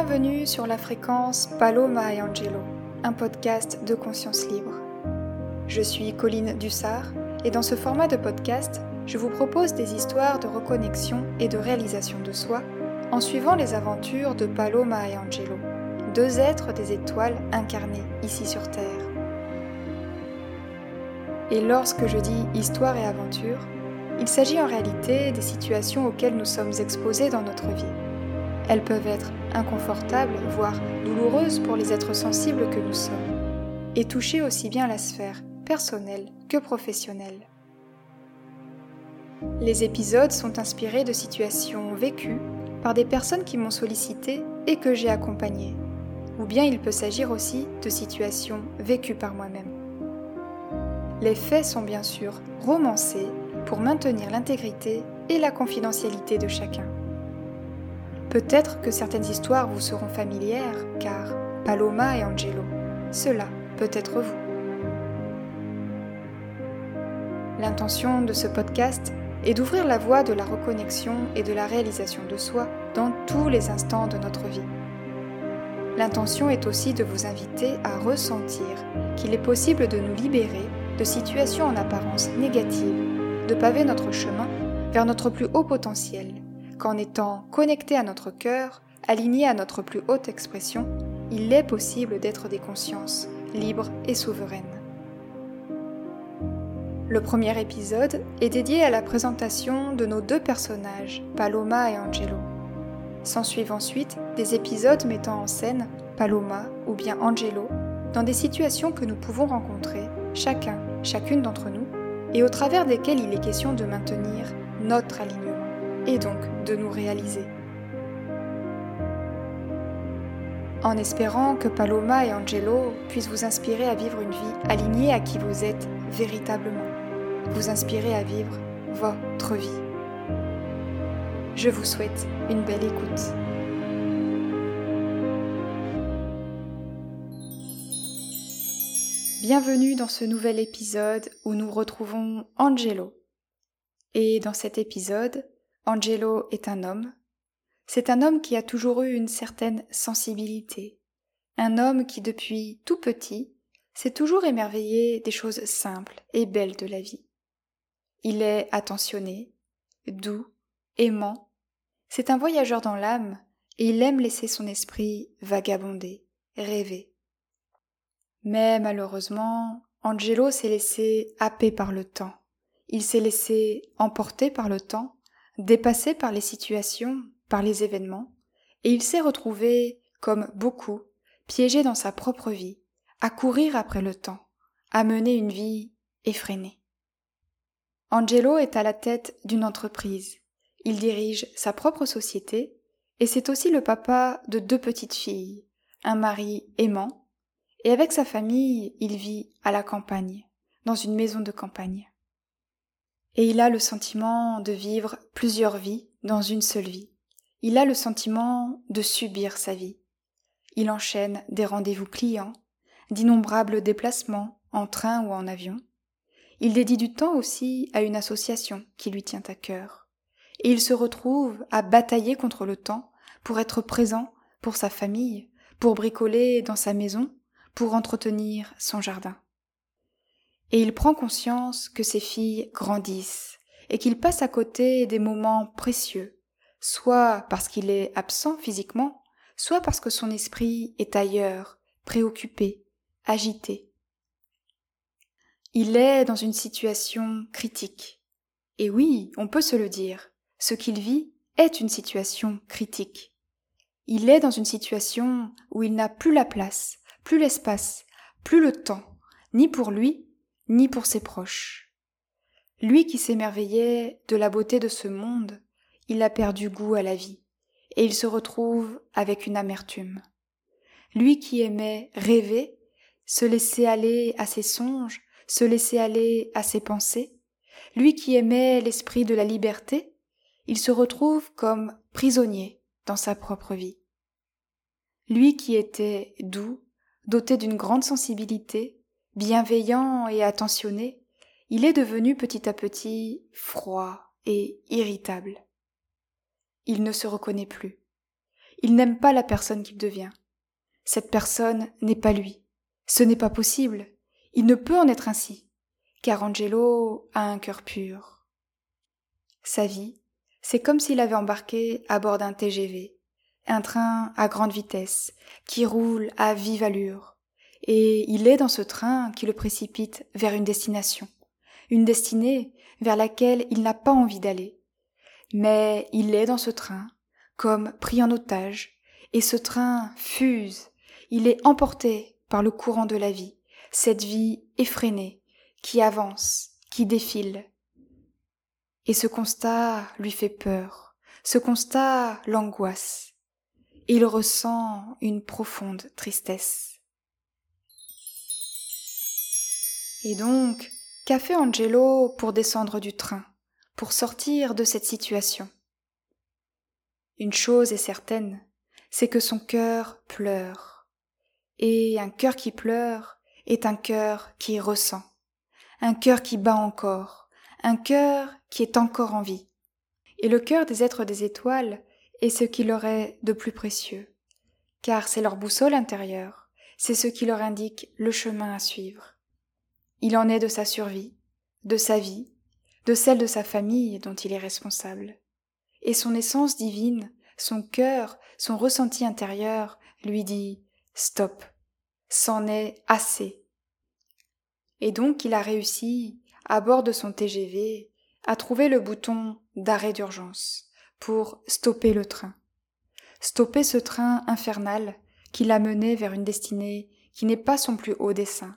Bienvenue sur la fréquence Paloma et Angelo, un podcast de conscience libre. Je suis Colline Dussard et dans ce format de podcast, je vous propose des histoires de reconnexion et de réalisation de soi en suivant les aventures de Paloma et Angelo, deux êtres des étoiles incarnés ici sur Terre. Et lorsque je dis histoire et aventure, il s'agit en réalité des situations auxquelles nous sommes exposés dans notre vie elles peuvent être inconfortables, voire douloureuses pour les êtres sensibles que nous sommes, et toucher aussi bien la sphère personnelle que professionnelle. Les épisodes sont inspirés de situations vécues par des personnes qui m'ont sollicité et que j'ai accompagnées, ou bien il peut s'agir aussi de situations vécues par moi-même. Les faits sont bien sûr romancés pour maintenir l'intégrité et la confidentialité de chacun. Peut-être que certaines histoires vous seront familières, car Paloma et Angelo, cela peut être vous. L'intention de ce podcast est d'ouvrir la voie de la reconnexion et de la réalisation de soi dans tous les instants de notre vie. L'intention est aussi de vous inviter à ressentir qu'il est possible de nous libérer de situations en apparence négatives, de paver notre chemin vers notre plus haut potentiel qu'en étant connecté à notre cœur, aligné à notre plus haute expression, il est possible d'être des consciences libres et souveraines. Le premier épisode est dédié à la présentation de nos deux personnages, Paloma et Angelo. S'ensuivent ensuite des épisodes mettant en scène Paloma ou bien Angelo dans des situations que nous pouvons rencontrer, chacun, chacune d'entre nous, et au travers desquelles il est question de maintenir notre alignement et donc de nous réaliser. En espérant que Paloma et Angelo puissent vous inspirer à vivre une vie alignée à qui vous êtes véritablement, vous inspirer à vivre votre vie. Je vous souhaite une belle écoute. Bienvenue dans ce nouvel épisode où nous retrouvons Angelo. Et dans cet épisode, Angelo est un homme. C'est un homme qui a toujours eu une certaine sensibilité. Un homme qui, depuis tout petit, s'est toujours émerveillé des choses simples et belles de la vie. Il est attentionné, doux, aimant. C'est un voyageur dans l'âme et il aime laisser son esprit vagabonder, rêver. Mais malheureusement, Angelo s'est laissé happer par le temps. Il s'est laissé emporter par le temps dépassé par les situations, par les événements, et il s'est retrouvé, comme beaucoup, piégé dans sa propre vie, à courir après le temps, à mener une vie effrénée. Angelo est à la tête d'une entreprise. Il dirige sa propre société et c'est aussi le papa de deux petites filles, un mari aimant, et avec sa famille, il vit à la campagne, dans une maison de campagne et il a le sentiment de vivre plusieurs vies dans une seule vie. Il a le sentiment de subir sa vie. Il enchaîne des rendez-vous clients, d'innombrables déplacements en train ou en avion. Il dédie du temps aussi à une association qui lui tient à cœur. Et il se retrouve à batailler contre le temps pour être présent pour sa famille, pour bricoler dans sa maison, pour entretenir son jardin et il prend conscience que ses filles grandissent et qu'il passe à côté des moments précieux, soit parce qu'il est absent physiquement, soit parce que son esprit est ailleurs, préoccupé, agité. Il est dans une situation critique. Et oui, on peut se le dire, ce qu'il vit est une situation critique. Il est dans une situation où il n'a plus la place, plus l'espace, plus le temps, ni pour lui, ni pour ses proches. Lui qui s'émerveillait de la beauté de ce monde, il a perdu goût à la vie, et il se retrouve avec une amertume. Lui qui aimait rêver, se laisser aller à ses songes, se laisser aller à ses pensées, lui qui aimait l'esprit de la liberté, il se retrouve comme prisonnier dans sa propre vie. Lui qui était doux, doté d'une grande sensibilité, bienveillant et attentionné, il est devenu petit à petit froid et irritable. Il ne se reconnaît plus. Il n'aime pas la personne qu'il devient. Cette personne n'est pas lui. Ce n'est pas possible. Il ne peut en être ainsi, car Angelo a un cœur pur. Sa vie, c'est comme s'il avait embarqué à bord d'un TGV, un train à grande vitesse, qui roule à vive allure, et il est dans ce train qui le précipite vers une destination, une destinée vers laquelle il n'a pas envie d'aller. Mais il est dans ce train, comme pris en otage, et ce train fuse, il est emporté par le courant de la vie, cette vie effrénée, qui avance, qui défile. Et ce constat lui fait peur, ce constat l'angoisse. Il ressent une profonde tristesse. Et donc, qu'a fait Angelo pour descendre du train, pour sortir de cette situation? Une chose est certaine, c'est que son cœur pleure. Et un cœur qui pleure est un cœur qui ressent, un cœur qui bat encore, un cœur qui est encore en vie. Et le cœur des êtres des étoiles est ce qui leur est de plus précieux, car c'est leur boussole intérieure, c'est ce qui leur indique le chemin à suivre. Il en est de sa survie, de sa vie, de celle de sa famille dont il est responsable. Et son essence divine, son cœur, son ressenti intérieur lui dit Stop, c'en est assez. Et donc il a réussi, à bord de son TGV, à trouver le bouton d'arrêt d'urgence pour stopper le train. Stopper ce train infernal qui l'a mené vers une destinée qui n'est pas son plus haut dessein,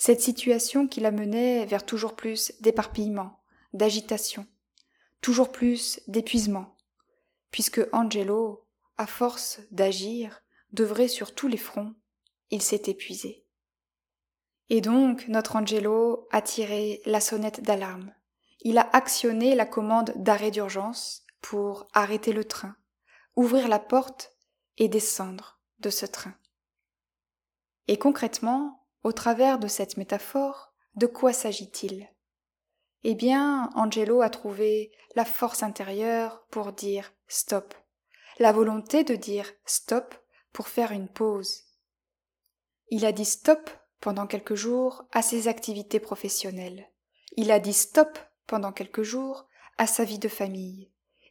cette situation qui la menait vers toujours plus d'éparpillement, d'agitation, toujours plus d'épuisement, puisque Angelo, à force d'agir, d'œuvrer sur tous les fronts, il s'est épuisé. Et donc notre Angelo a tiré la sonnette d'alarme. Il a actionné la commande d'arrêt d'urgence pour arrêter le train, ouvrir la porte et descendre de ce train. Et concrètement, au travers de cette métaphore, de quoi s'agit-il? Eh bien, Angelo a trouvé la force intérieure pour dire stop, la volonté de dire stop pour faire une pause. Il a dit stop pendant quelques jours à ses activités professionnelles. Il a dit stop pendant quelques jours à sa vie de famille.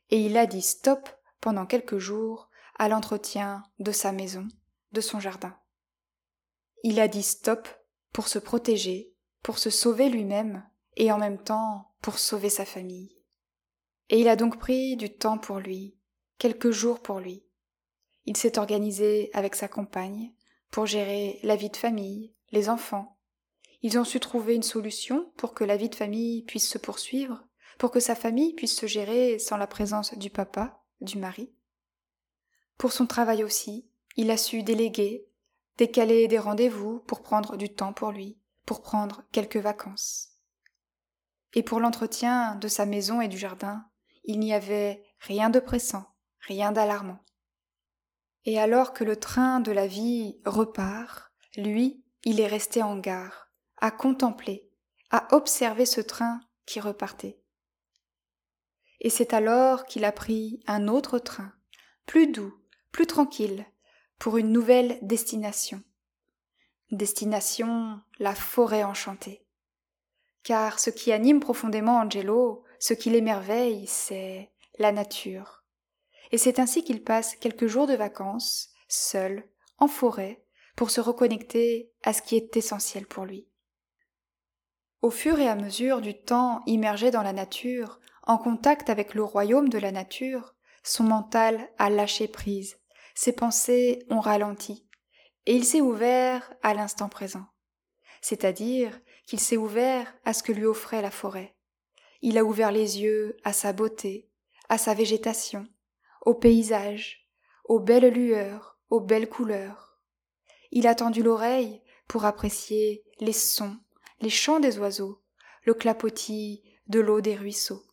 Et il a dit stop pendant quelques jours à l'entretien de sa maison, de son jardin. Il a dit stop pour se protéger, pour se sauver lui-même, et en même temps pour sauver sa famille. Et il a donc pris du temps pour lui, quelques jours pour lui. Il s'est organisé avec sa compagne pour gérer la vie de famille, les enfants. Ils ont su trouver une solution pour que la vie de famille puisse se poursuivre, pour que sa famille puisse se gérer sans la présence du papa, du mari. Pour son travail aussi, il a su déléguer, décaler des rendez-vous pour prendre du temps pour lui, pour prendre quelques vacances. Et pour l'entretien de sa maison et du jardin, il n'y avait rien de pressant, rien d'alarmant. Et alors que le train de la vie repart, lui, il est resté en gare, à contempler, à observer ce train qui repartait. Et c'est alors qu'il a pris un autre train, plus doux, plus tranquille, pour une nouvelle destination. Destination la forêt enchantée. Car ce qui anime profondément Angelo, ce qui l'émerveille, c'est la nature. Et c'est ainsi qu'il passe quelques jours de vacances, seul, en forêt, pour se reconnecter à ce qui est essentiel pour lui. Au fur et à mesure du temps immergé dans la nature, en contact avec le royaume de la nature, son mental a lâché prise, ses pensées ont ralenti, et il s'est ouvert à l'instant présent. C'est-à-dire qu'il s'est ouvert à ce que lui offrait la forêt. Il a ouvert les yeux à sa beauté, à sa végétation, au paysage, aux belles lueurs, aux belles couleurs. Il a tendu l'oreille pour apprécier les sons, les chants des oiseaux, le clapotis de l'eau des ruisseaux.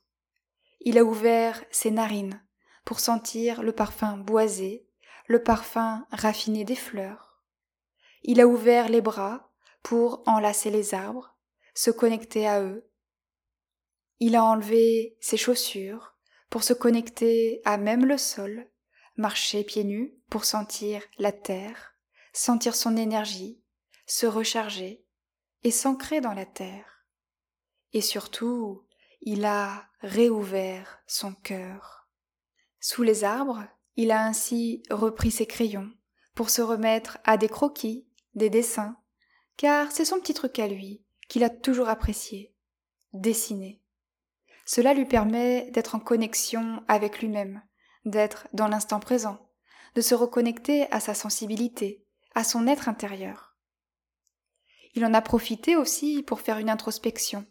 Il a ouvert ses narines pour sentir le parfum boisé le parfum raffiné des fleurs. Il a ouvert les bras pour enlacer les arbres, se connecter à eux. Il a enlevé ses chaussures pour se connecter à même le sol, marcher pieds nus pour sentir la terre, sentir son énergie, se recharger et s'ancrer dans la terre. Et surtout, il a réouvert son cœur. Sous les arbres, il a ainsi repris ses crayons pour se remettre à des croquis, des dessins, car c'est son petit truc à lui qu'il a toujours apprécié, dessiner. Cela lui permet d'être en connexion avec lui-même, d'être dans l'instant présent, de se reconnecter à sa sensibilité, à son être intérieur. Il en a profité aussi pour faire une introspection,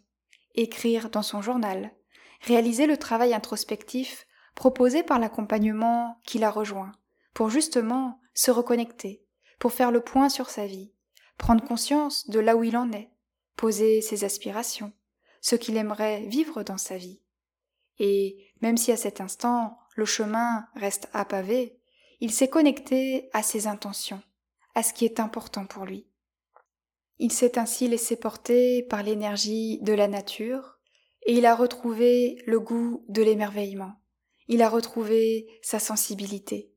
écrire dans son journal, réaliser le travail introspectif proposé par l'accompagnement qu'il a rejoint, pour justement se reconnecter, pour faire le point sur sa vie, prendre conscience de là où il en est, poser ses aspirations, ce qu'il aimerait vivre dans sa vie. Et même si à cet instant le chemin reste à pavé, il s'est connecté à ses intentions, à ce qui est important pour lui. Il s'est ainsi laissé porter par l'énergie de la nature, et il a retrouvé le goût de l'émerveillement, il a retrouvé sa sensibilité.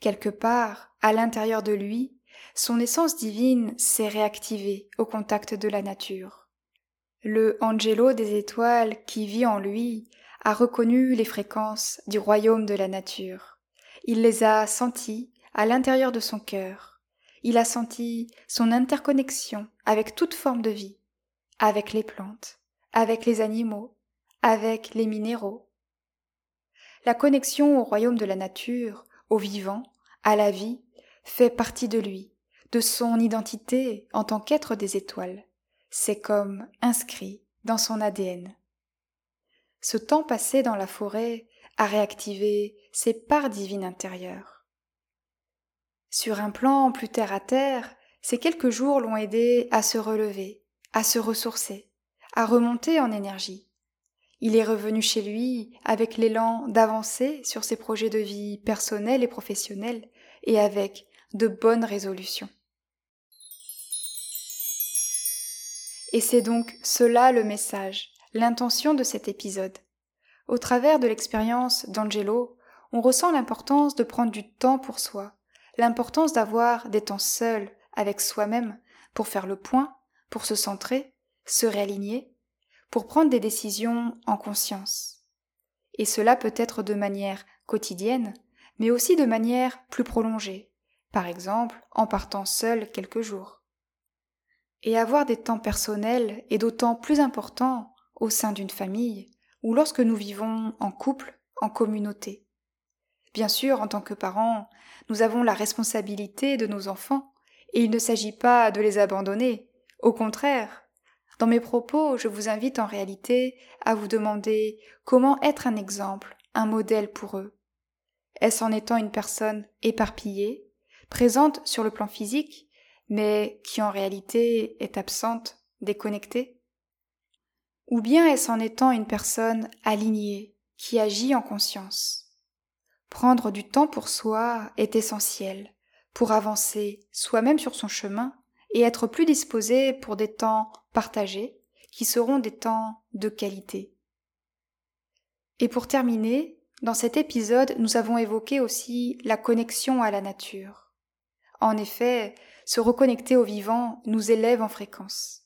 Quelque part, à l'intérieur de lui, son essence divine s'est réactivée au contact de la nature. Le Angelo des étoiles qui vit en lui a reconnu les fréquences du royaume de la nature. Il les a senties à l'intérieur de son cœur. Il a senti son interconnexion avec toute forme de vie, avec les plantes, avec les animaux, avec les minéraux. La connexion au royaume de la nature, au vivant, à la vie, fait partie de lui, de son identité en tant qu'être des étoiles. C'est comme inscrit dans son ADN. Ce temps passé dans la forêt a réactivé ses parts divines intérieures. Sur un plan plus terre à terre, ces quelques jours l'ont aidé à se relever, à se ressourcer, à remonter en énergie. Il est revenu chez lui avec l'élan d'avancer sur ses projets de vie personnels et professionnels et avec de bonnes résolutions. Et c'est donc cela le message, l'intention de cet épisode. Au travers de l'expérience d'Angelo, on ressent l'importance de prendre du temps pour soi, l'importance d'avoir des temps seuls avec soi-même pour faire le point, pour se centrer, se réaligner, pour prendre des décisions en conscience. Et cela peut être de manière quotidienne, mais aussi de manière plus prolongée, par exemple en partant seul quelques jours. Et avoir des temps personnels est d'autant plus important au sein d'une famille ou lorsque nous vivons en couple, en communauté. Bien sûr, en tant que parents, nous avons la responsabilité de nos enfants, et il ne s'agit pas de les abandonner. Au contraire, dans mes propos, je vous invite en réalité à vous demander comment être un exemple, un modèle pour eux. Est-ce en étant une personne éparpillée, présente sur le plan physique, mais qui en réalité est absente, déconnectée? Ou bien est-ce en étant une personne alignée, qui agit en conscience? Prendre du temps pour soi est essentiel pour avancer soi-même sur son chemin et être plus disposé pour des temps partagés qui seront des temps de qualité. Et pour terminer, dans cet épisode, nous avons évoqué aussi la connexion à la nature. En effet, se reconnecter au vivant nous élève en fréquence.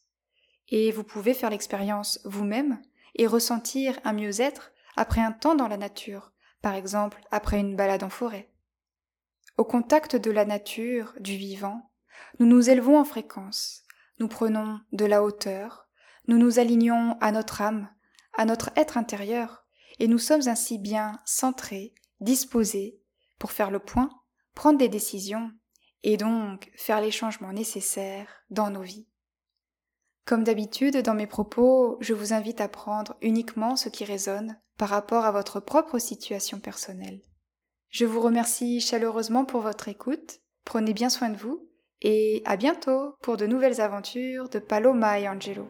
Et vous pouvez faire l'expérience vous-même et ressentir un mieux-être après un temps dans la nature, par exemple après une balade en forêt. Au contact de la nature, du vivant, nous nous élevons en fréquence, nous prenons de la hauteur, nous nous alignons à notre âme, à notre être intérieur, et nous sommes ainsi bien centrés, disposés pour faire le point, prendre des décisions et donc faire les changements nécessaires dans nos vies. Comme d'habitude, dans mes propos, je vous invite à prendre uniquement ce qui résonne par rapport à votre propre situation personnelle. Je vous remercie chaleureusement pour votre écoute, prenez bien soin de vous, et à bientôt pour de nouvelles aventures de Paloma et Angelo.